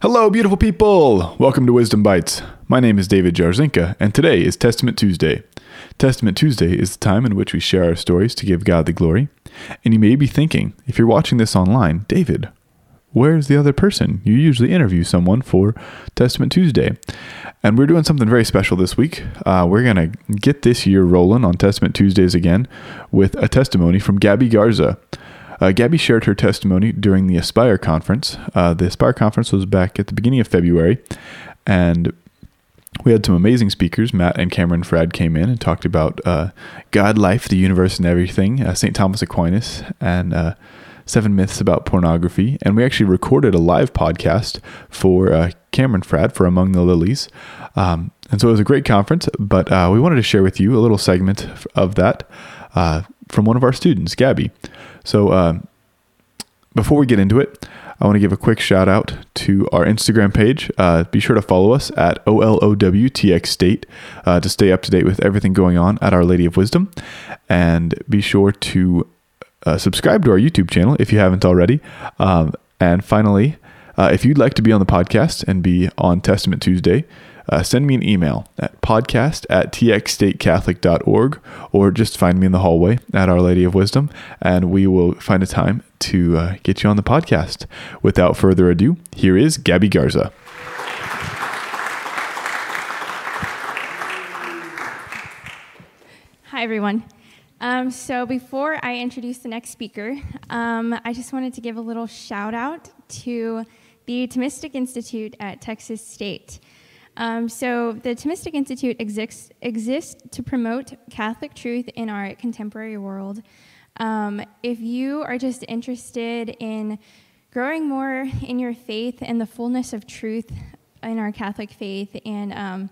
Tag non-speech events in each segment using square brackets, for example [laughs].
Hello, beautiful people! Welcome to Wisdom Bites. My name is David Jarzinka, and today is Testament Tuesday. Testament Tuesday is the time in which we share our stories to give God the glory. And you may be thinking, if you're watching this online, David, where's the other person? You usually interview someone for Testament Tuesday. And we're doing something very special this week. Uh, we're going to get this year rolling on Testament Tuesdays again with a testimony from Gabby Garza. Uh, Gabby shared her testimony during the Aspire conference. Uh, the Aspire conference was back at the beginning of February, and we had some amazing speakers. Matt and Cameron Fradd came in and talked about uh, God, life, the universe, and everything. Uh, St. Thomas Aquinas and uh, seven myths about pornography. And we actually recorded a live podcast for uh, Cameron Fradd for Among the Lilies. Um, and so it was a great conference, but we wanted to share with you a little segment of that from one of our students, Gabby. So uh, before we get into it, I want to give a quick shout out to our Instagram page. Uh, be sure to follow us at OLOWTX State uh, to stay up to date with everything going on at Our Lady of Wisdom. And be sure to uh, subscribe to our YouTube channel if you haven't already. Um, and finally, uh, if you'd like to be on the podcast and be on Testament Tuesday, uh, send me an email at podcast at txstatecatholic.org or just find me in the hallway at Our Lady of Wisdom and we will find a time to uh, get you on the podcast. Without further ado, here is Gabby Garza. Hi, everyone. Um, so, before I introduce the next speaker, um, I just wanted to give a little shout out to the Thomistic Institute at Texas State. Um, so the Thomistic Institute exists, exists to promote Catholic truth in our contemporary world. Um, if you are just interested in growing more in your faith and the fullness of truth in our Catholic faith, and um,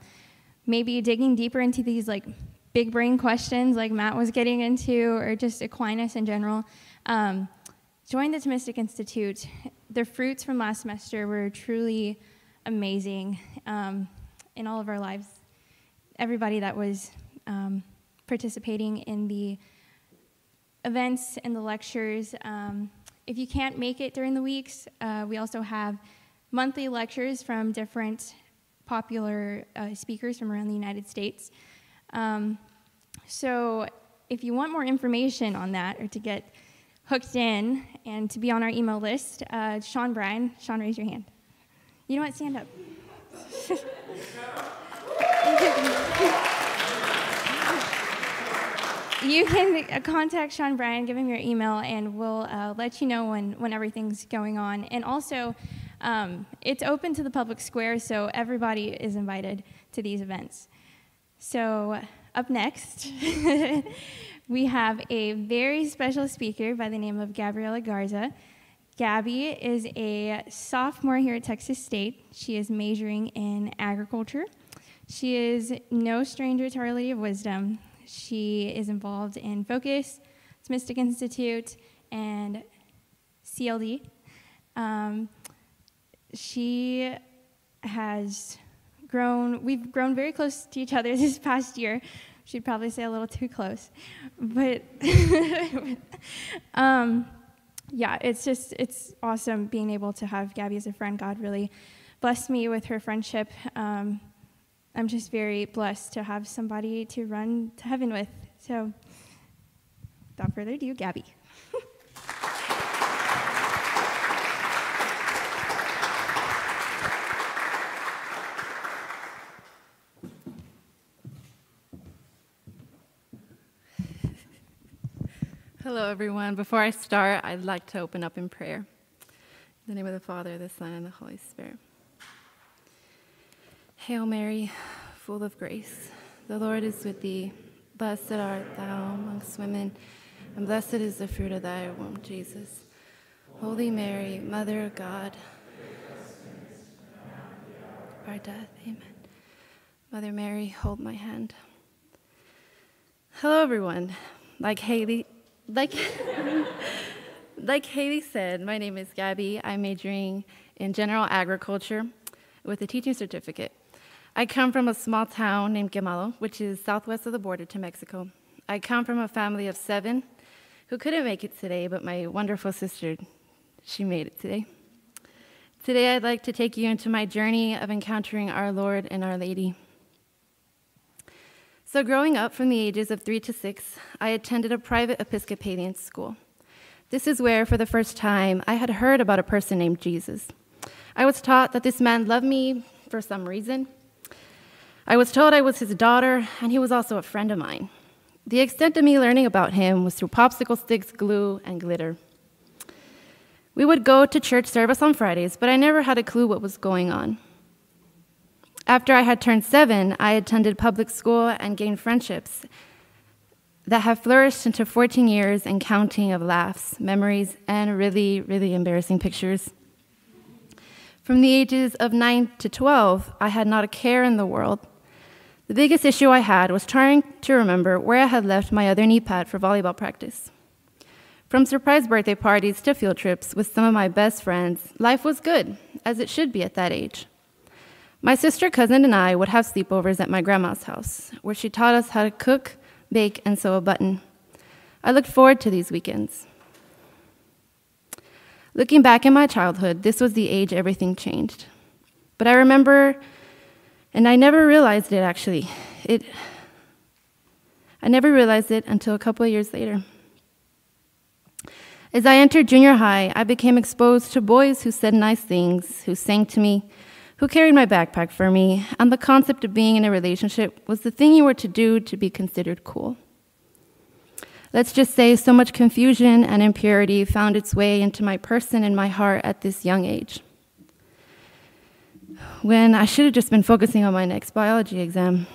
maybe digging deeper into these like big brain questions like Matt was getting into, or just Aquinas in general, um, join the Thomistic Institute. The fruits from last semester were truly amazing um, in all of our lives. Everybody that was um, participating in the events and the lectures. Um, if you can't make it during the weeks, uh, we also have monthly lectures from different popular uh, speakers from around the United States. Um, so if you want more information on that or to get hooked in and to be on our email list, uh, Sean Bryan, Sean, raise your hand. You know what? Stand up. [laughs] [laughs] you can contact Sean Bryan, give him your email, and we'll uh, let you know when, when everything's going on. And also, um, it's open to the public square, so everybody is invited to these events. So, up next, [laughs] we have a very special speaker by the name of Gabriela Garza. Gabby is a sophomore here at Texas State. She is majoring in agriculture. She is no stranger to Our Lady of Wisdom. She is involved in Focus, Mystic Institute, and CLD. Um, she has grown, we've grown very close to each other [laughs] this past year. She'd probably say a little too close. But [laughs] um, yeah, it's just, it's awesome being able to have Gabby as a friend. God really blessed me with her friendship. Um, I'm just very blessed to have somebody to run to heaven with. So, without further ado, Gabby. Hello, everyone. Before I start, I'd like to open up in prayer. In the name of the Father, the Son, and the Holy Spirit. Hail Mary, full of grace, the Lord is with thee. Blessed art thou amongst women, and blessed is the fruit of thy womb, Jesus. Holy Mary, Mother of God, our death, amen. Mother Mary, hold my hand. Hello, everyone. Like Haley, like, [laughs] like Haley said, my name is Gabby. I'm majoring in general agriculture with a teaching certificate. I come from a small town named Quemado, which is southwest of the border to Mexico. I come from a family of seven who couldn't make it today, but my wonderful sister, she made it today. Today, I'd like to take you into my journey of encountering our Lord and Our Lady. So, growing up from the ages of three to six, I attended a private Episcopalian school. This is where, for the first time, I had heard about a person named Jesus. I was taught that this man loved me for some reason. I was told I was his daughter, and he was also a friend of mine. The extent of me learning about him was through popsicle sticks, glue, and glitter. We would go to church service on Fridays, but I never had a clue what was going on. After I had turned seven, I attended public school and gained friendships that have flourished into 14 years and counting of laughs, memories, and really, really embarrassing pictures. From the ages of 9 to 12, I had not a care in the world. The biggest issue I had was trying to remember where I had left my other knee pad for volleyball practice. From surprise birthday parties to field trips with some of my best friends, life was good, as it should be at that age. My sister, cousin, and I would have sleepovers at my grandma's house, where she taught us how to cook, bake, and sew a button. I looked forward to these weekends. Looking back in my childhood, this was the age everything changed. But I remember, and I never realized it actually. It, I never realized it until a couple of years later. As I entered junior high, I became exposed to boys who said nice things, who sang to me, who carried my backpack for me, and the concept of being in a relationship was the thing you were to do to be considered cool. Let's just say so much confusion and impurity found its way into my person and my heart at this young age. When I should have just been focusing on my next biology exam,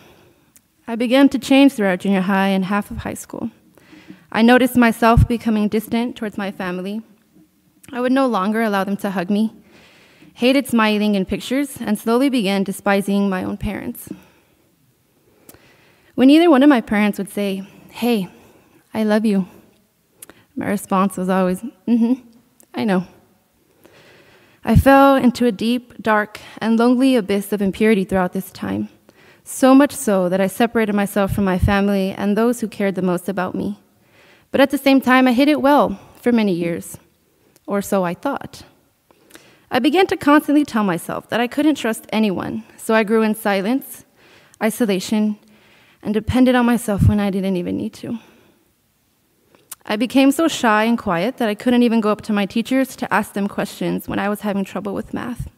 I began to change throughout junior high and half of high school. I noticed myself becoming distant towards my family. I would no longer allow them to hug me hated smiling in pictures, and slowly began despising my own parents. When either one of my parents would say, Hey, I love you, my response was always, Mm hmm, I know. I fell into a deep, dark, and lonely abyss of impurity throughout this time, so much so that I separated myself from my family and those who cared the most about me. But at the same time, I hid it well for many years, or so I thought. I began to constantly tell myself that I couldn't trust anyone, so I grew in silence, isolation, and depended on myself when I didn't even need to. I became so shy and quiet that I couldn't even go up to my teachers to ask them questions when I was having trouble with math.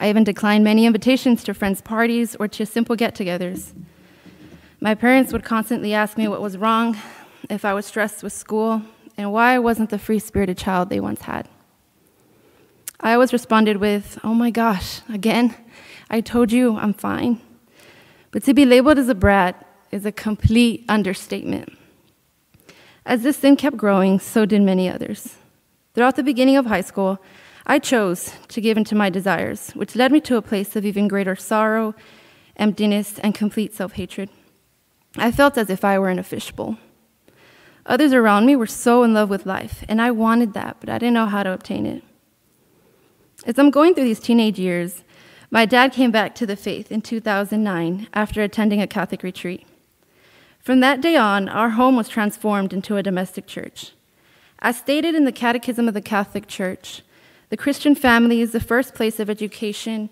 I even declined many invitations to friends' parties or to simple get togethers. My parents would constantly ask me what was wrong, if I was stressed with school, and why I wasn't the free spirited child they once had. I always responded with, Oh my gosh, again? I told you I'm fine. But to be labeled as a brat is a complete understatement. As this sin kept growing, so did many others. Throughout the beginning of high school, I chose to give into my desires, which led me to a place of even greater sorrow, emptiness, and complete self hatred. I felt as if I were in a fishbowl. Others around me were so in love with life, and I wanted that, but I didn't know how to obtain it. As I'm going through these teenage years, my dad came back to the faith in 2009 after attending a Catholic retreat. From that day on, our home was transformed into a domestic church. As stated in the Catechism of the Catholic Church, the Christian family is the first place of education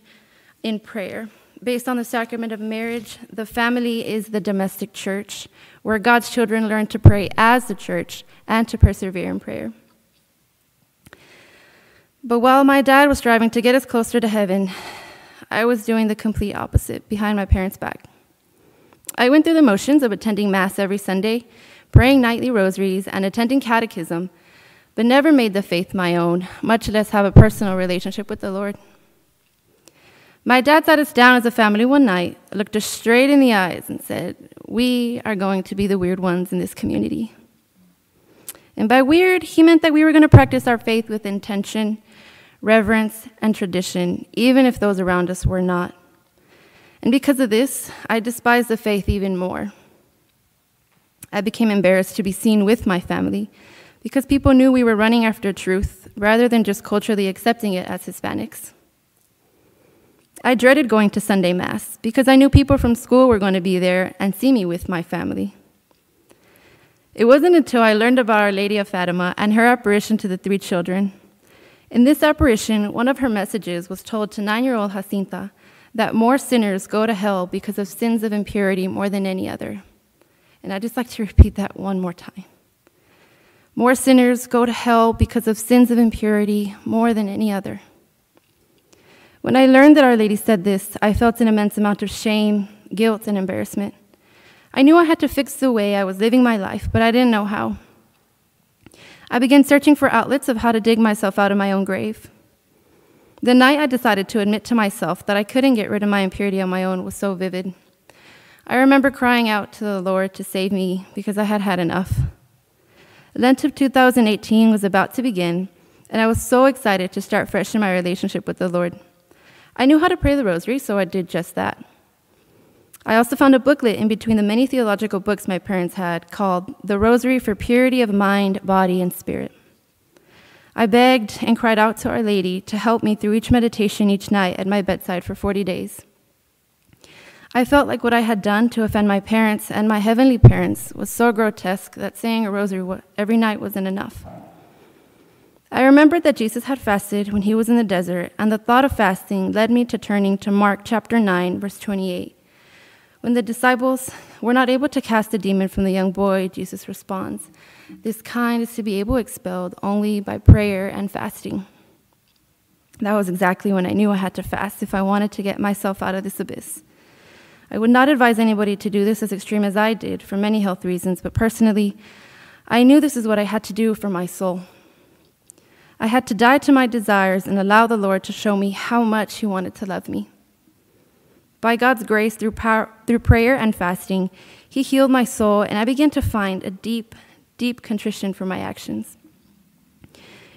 in prayer. Based on the sacrament of marriage, the family is the domestic church, where God's children learn to pray as the church and to persevere in prayer. But while my dad was striving to get us closer to heaven, I was doing the complete opposite behind my parents' back. I went through the motions of attending Mass every Sunday, praying nightly rosaries, and attending catechism, but never made the faith my own, much less have a personal relationship with the Lord. My dad sat us down as a family one night, looked us straight in the eyes, and said, We are going to be the weird ones in this community. And by weird, he meant that we were going to practice our faith with intention reverence, and tradition, even if those around us were not. And because of this, I despised the faith even more. I became embarrassed to be seen with my family because people knew we were running after truth rather than just culturally accepting it as Hispanics. I dreaded going to Sunday Mass because I knew people from school were going to be there and see me with my family. It wasn't until I learned about Our Lady of Fatima and her apparition to the three children In this apparition, one of her messages was told to nine year old Jacinta that more sinners go to hell because of sins of impurity more than any other. And I'd just like to repeat that one more time. More sinners go to hell because of sins of impurity more than any other. When I learned that Our Lady said this, I felt an immense amount of shame, guilt, and embarrassment. I knew I had to fix the way I was living my life, but I didn't know how. I began searching for outlets of how to dig myself out of my own grave. The night I decided to admit to myself that I couldn't get rid of my impurity on my own was so vivid. I remember crying out to the Lord to save me because I had had enough. Lent of 2018 was about to begin, and I was so excited to start fresh in my relationship with the Lord. I knew how to pray the rosary, so I did just that. I also found a booklet in between the many theological books my parents had called The Rosary for Purity of Mind, Body, and Spirit. I begged and cried out to Our Lady to help me through each meditation each night at my bedside for 40 days. I felt like what I had done to offend my parents and my heavenly parents was so grotesque that saying a rosary every night wasn't enough. I remembered that Jesus had fasted when he was in the desert, and the thought of fasting led me to turning to Mark chapter 9, verse 28. When the disciples were not able to cast the demon from the young boy, Jesus responds, This kind is to be able expelled only by prayer and fasting. That was exactly when I knew I had to fast if I wanted to get myself out of this abyss. I would not advise anybody to do this as extreme as I did for many health reasons, but personally, I knew this is what I had to do for my soul. I had to die to my desires and allow the Lord to show me how much He wanted to love me. By God's grace, through, power, through prayer and fasting, He healed my soul, and I began to find a deep, deep contrition for my actions.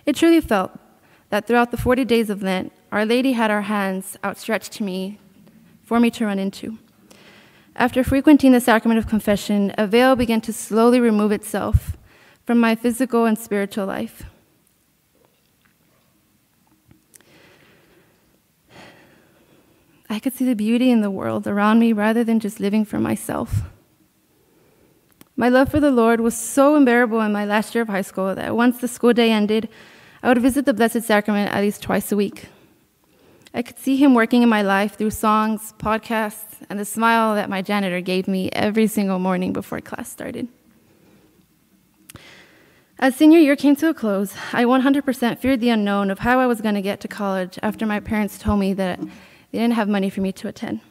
It truly felt that throughout the 40 days of Lent, Our Lady had her hands outstretched to me for me to run into. After frequenting the sacrament of confession, a veil began to slowly remove itself from my physical and spiritual life. I could see the beauty in the world around me rather than just living for myself. My love for the Lord was so unbearable in my last year of high school that once the school day ended, I would visit the Blessed Sacrament at least twice a week. I could see him working in my life through songs, podcasts, and the smile that my janitor gave me every single morning before class started. As senior year came to a close, I 100% feared the unknown of how I was going to get to college after my parents told me that they didn't have money for me to attend.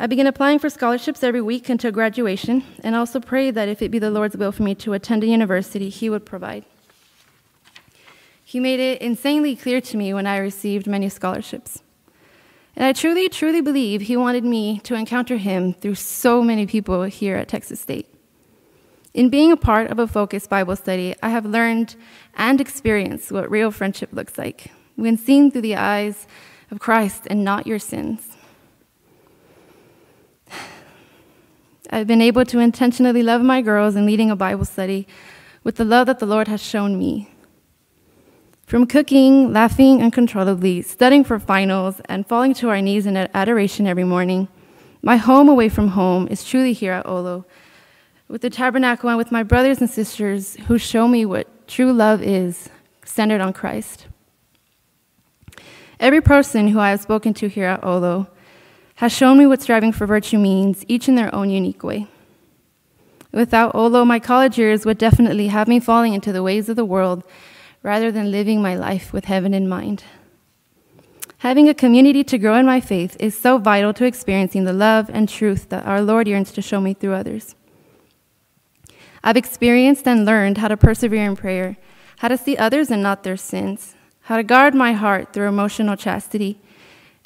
I began applying for scholarships every week until graduation, and also prayed that if it be the Lord's will for me to attend a university, He would provide. He made it insanely clear to me when I received many scholarships. And I truly, truly believe He wanted me to encounter Him through so many people here at Texas State. In being a part of a focused Bible study, I have learned and experienced what real friendship looks like when seen through the eyes of Christ and not your sins. I've been able to intentionally love my girls in leading a Bible study with the love that the Lord has shown me. From cooking, laughing uncontrollably, studying for finals, and falling to our knees in adoration every morning, my home away from home is truly here at Olo, with the tabernacle and with my brothers and sisters who show me what true love is, centered on Christ. Every person who I have spoken to here at Olo has shown me what striving for virtue means, each in their own unique way. Without Olo, my college years would definitely have me falling into the ways of the world rather than living my life with heaven in mind. Having a community to grow in my faith is so vital to experiencing the love and truth that our Lord yearns to show me through others. I've experienced and learned how to persevere in prayer, how to see others and not their sins, how to guard my heart through emotional chastity,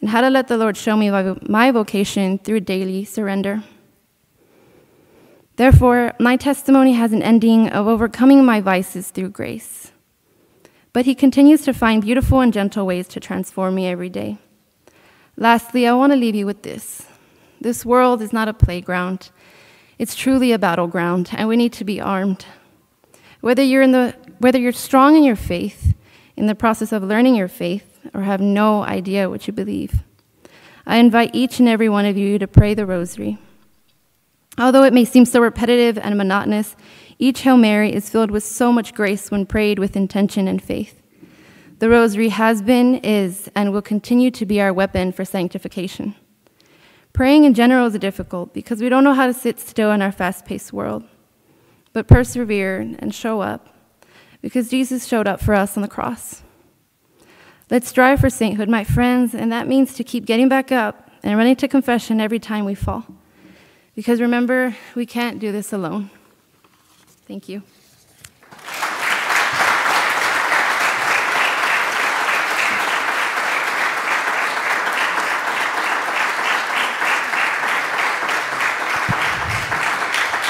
and how to let the Lord show me my vocation through daily surrender. Therefore, my testimony has an ending of overcoming my vices through grace. But He continues to find beautiful and gentle ways to transform me every day. Lastly, I want to leave you with this this world is not a playground, it's truly a battleground, and we need to be armed. Whether you're, in the, whether you're strong in your faith, in the process of learning your faith or have no idea what you believe. I invite each and every one of you to pray the rosary. Although it may seem so repetitive and monotonous, each Hail Mary is filled with so much grace when prayed with intention and faith. The rosary has been, is, and will continue to be our weapon for sanctification. Praying in general is difficult because we don't know how to sit still in our fast paced world, but persevere and show up because Jesus showed up for us on the cross. Let's strive for sainthood, my friends, and that means to keep getting back up and running to confession every time we fall. Because remember, we can't do this alone. Thank you.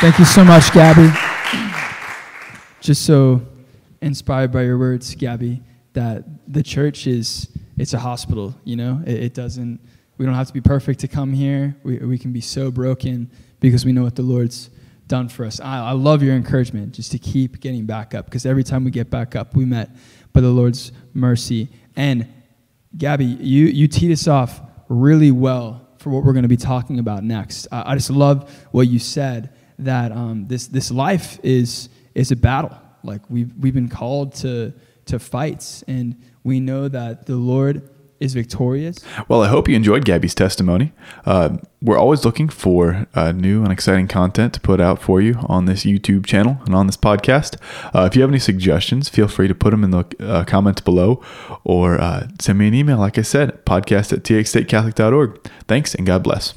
Thank you so much, Gabby. Just so inspired by your words, Gabby, that the church is it's a hospital, you know? It, it doesn't we don't have to be perfect to come here. We, we can be so broken because we know what the Lord's done for us. I, I love your encouragement just to keep getting back up because every time we get back up, we met by the Lord's mercy. And Gabby, you, you teed us off really well for what we're going to be talking about next. I, I just love what you said that um, this this life is is a battle. Like we've we've been called to to fights, and we know that the Lord is victorious. Well, I hope you enjoyed Gabby's testimony. Uh, we're always looking for uh, new and exciting content to put out for you on this YouTube channel and on this podcast. Uh, if you have any suggestions, feel free to put them in the uh, comments below or uh, send me an email, like I said, podcast at txstatecatholic.org. Thanks and God bless.